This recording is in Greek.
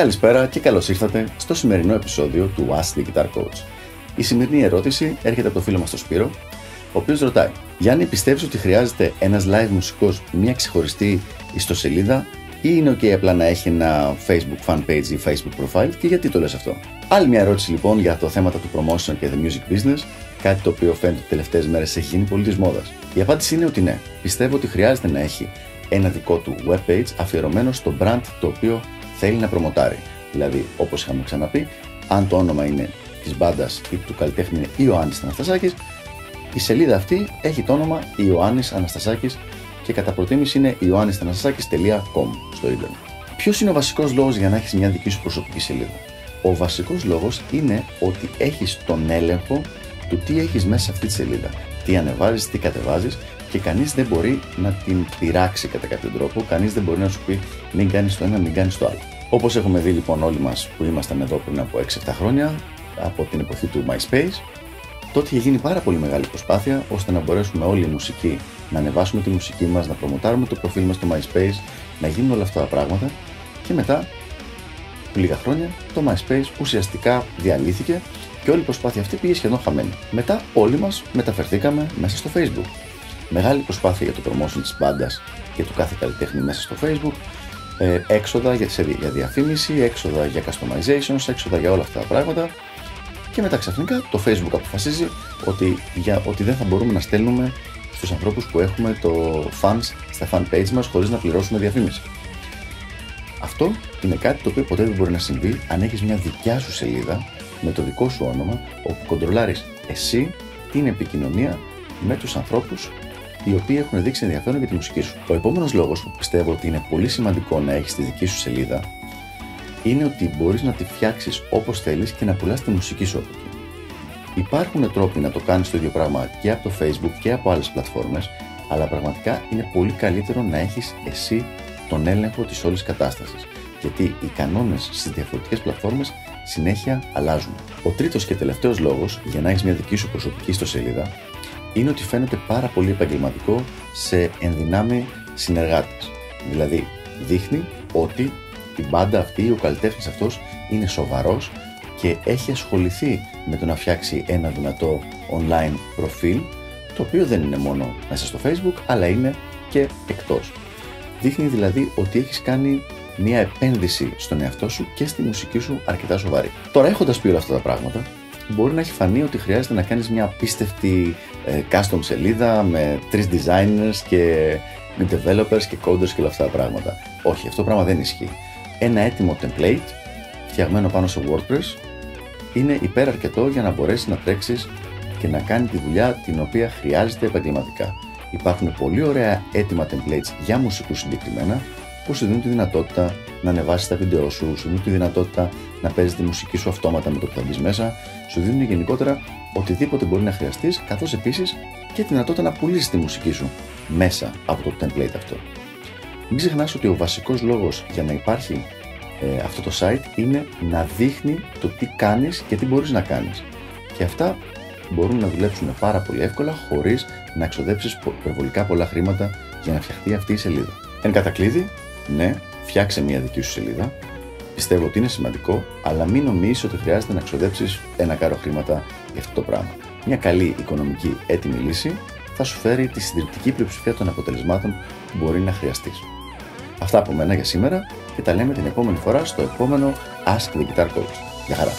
Καλησπέρα και καλώς ήρθατε στο σημερινό επεισόδιο του Ask the Guitar Coach. Η σημερινή ερώτηση έρχεται από το φίλο μας τον Σπύρο, ο οποίος ρωτάει Γιάννη, πιστεύεις ότι χρειάζεται ένας live μουσικός μια ξεχωριστή ιστοσελίδα ή είναι ok απλά να έχει ένα Facebook fan page ή Facebook profile και γιατί το λες αυτό; Άλλη μια ερώτηση λοιπόν για το θέματα του promotion και the music business, κάτι το οποίο φαίνεται ότι τελευταίες μέρες έχει γίνει πολύ της μόδας. Η απάντηση είναι ότι ναι. Πιστεύω ότι χρειάζεται να έχει ένα δικό του web page αφιερωμένο στο brand το οποίο θέλει να προμοτάρει. Δηλαδή, όπως είχαμε ξαναπεί, αν το όνομα είναι της μπάντας ή του καλλιτέχνη είναι Ιωάννης Αναστασάκης, η σελίδα αυτή έχει το όνομα Ιωάννης Αναστασάκης και κατά προτίμηση είναι ioannisanastasakis.com στο ίντερνετ. Ποιος είναι ο βασικός λόγος για να έχεις μια δική σου προσωπική σελίδα; Ο βασικός λόγος είναι ότι έχεις τον έλεγχο του τι έχεις μέσα σε αυτή τη σελίδα. Τι ανεβάζεις, τι κατεβάζεις και κανείς δεν μπορεί να την πειράξει κατά κάποιο τρόπο. Κανείς δεν μπορεί να σου πει μην κάνεις το ένα, μην κάνεις το άλλο. Όπως έχουμε δει λοιπόν όλοι μας που ήμασταν εδώ πριν από 6-7 χρόνια, από την εποχή του MySpace, τότε είχε γίνει πάρα πολύ μεγάλη προσπάθεια ώστε να μπορέσουμε όλοι οι μουσικοί να ανεβάσουμε τη μουσική μας, να προμοτάρουμε το προφίλ μας στο MySpace, να γίνουν όλα αυτά τα πράγματα και μετά λίγα χρόνια το MySpace ουσιαστικά διαλύθηκε και όλη η προσπάθεια αυτή πήγε σχεδόν χαμένη. Μετά όλοι μας μεταφερθήκαμε μέσα στο Facebook μεγάλη προσπάθεια για το promotion της μπάντας και του κάθε καλλιτέχνη μέσα στο facebook, ε, έξοδα για, για διαφήμιση, έξοδα για customizations, έξοδα για όλα αυτά τα πράγματα και μετά ξαφνικά το facebook αποφασίζει ότι, για, ότι δεν θα μπορούμε να στέλνουμε στους ανθρώπους που έχουμε το fans στα fan page μας χωρίς να πληρώσουμε διαφήμιση. Αυτό είναι κάτι το οποίο ποτέ δεν μπορεί να συμβεί αν έχεις μια δικιά σου σελίδα με το δικό σου όνομα όπου κοντρολάρεις εσύ την επικοινωνία με τους ανθρώπους οι οποίοι έχουν δείξει ενδιαφέρον για τη μουσική σου. Ο επόμενος λόγος που πιστεύω ότι είναι πολύ σημαντικό να έχεις τη δική σου σελίδα είναι ότι μπορείς να τη φτιάξεις όπως θέλεις και να πουλάς τη μουσική σου από εκεί. Υπάρχουν τρόποι να το κάνεις το ίδιο πράγμα και από το Facebook και από άλλες πλατφόρμες, αλλά πραγματικά είναι πολύ καλύτερο να έχεις εσύ τον έλεγχο της όλης κατάστασης. Γιατί οι κανόνες στις διαφορετικές πλατφόρμες συνέχεια αλλάζουν. Ο τρίτος και τελευταίος λόγος για να έχεις μια δική σου προσωπική ιστοσελίδα είναι ότι φαίνεται πάρα πολύ επαγγελματικό σε ενδυνάμει συνεργάτες. Δηλαδή, δείχνει ότι η μπάντα αυτή, ο καλλιτέχνης αυτός είναι σοβαρός και έχει ασχοληθεί με το να φτιάξει ένα δυνατό online προφίλ το οποίο δεν είναι μόνο μέσα στο facebook αλλά είναι και εκτός. Δείχνει δηλαδή ότι έχεις κάνει μια επένδυση στον εαυτό σου και στη μουσική σου αρκετά σοβαρή. Τώρα έχοντας πει όλα αυτά τα πράγματα μπορεί να έχει φανεί ότι χρειάζεται να κάνεις μια απίστευτη ε, custom σελίδα με τρεις designers και με developers και coders και όλα αυτά τα πράγματα. Όχι, αυτό το πράγμα δεν ισχύει. Ένα έτοιμο template φτιαγμένο πάνω σε WordPress είναι υπεραρκετό για να μπορέσεις να τρέξεις και να κάνει τη δουλειά την οποία χρειάζεται επαγγελματικά. Υπάρχουν πολύ ωραία έτοιμα templates για μουσικούς συγκεκριμένα που σου δίνουν τη δυνατότητα να ανεβάσεις τα βίντεο σου, σου δίνουν τη δυνατότητα να παίζεις τη μουσική σου αυτόματα με το που θα μπεις μέσα, σου δίνουν γενικότερα οτιδήποτε μπορεί να χρειαστείς, καθώς επίσης και τη δυνατότητα να πουλήσεις τη μουσική σου μέσα από το template αυτό. Μην ξεχνάς ότι ο βασικός λόγος για να υπάρχει ε, αυτό το site είναι να δείχνει το τι κάνεις και τι μπορείς να κάνεις. Και αυτά μπορούν να δουλέψουν πάρα πολύ εύκολα χωρίς να εξοδέψει υπερβολικά πολλά χρήματα για να φτιαχτεί αυτή η σελίδα. Εν κατακλείδη, ναι, φτιάξε μια δική σου σελίδα. Πιστεύω ότι είναι σημαντικό, αλλά μην νομίζεις ότι χρειάζεται να ξοδέψεις ένα κάρο χρήματα για αυτό το πράγμα. Μια καλή οικονομική έτοιμη λύση θα σου φέρει τη συντριπτική πλειοψηφία των αποτελεσμάτων που μπορεί να χρειαστείς. Αυτά από μένα για σήμερα και τα λέμε την επόμενη φορά στο επόμενο Ask the Guitar Coach. Γεια χαρά!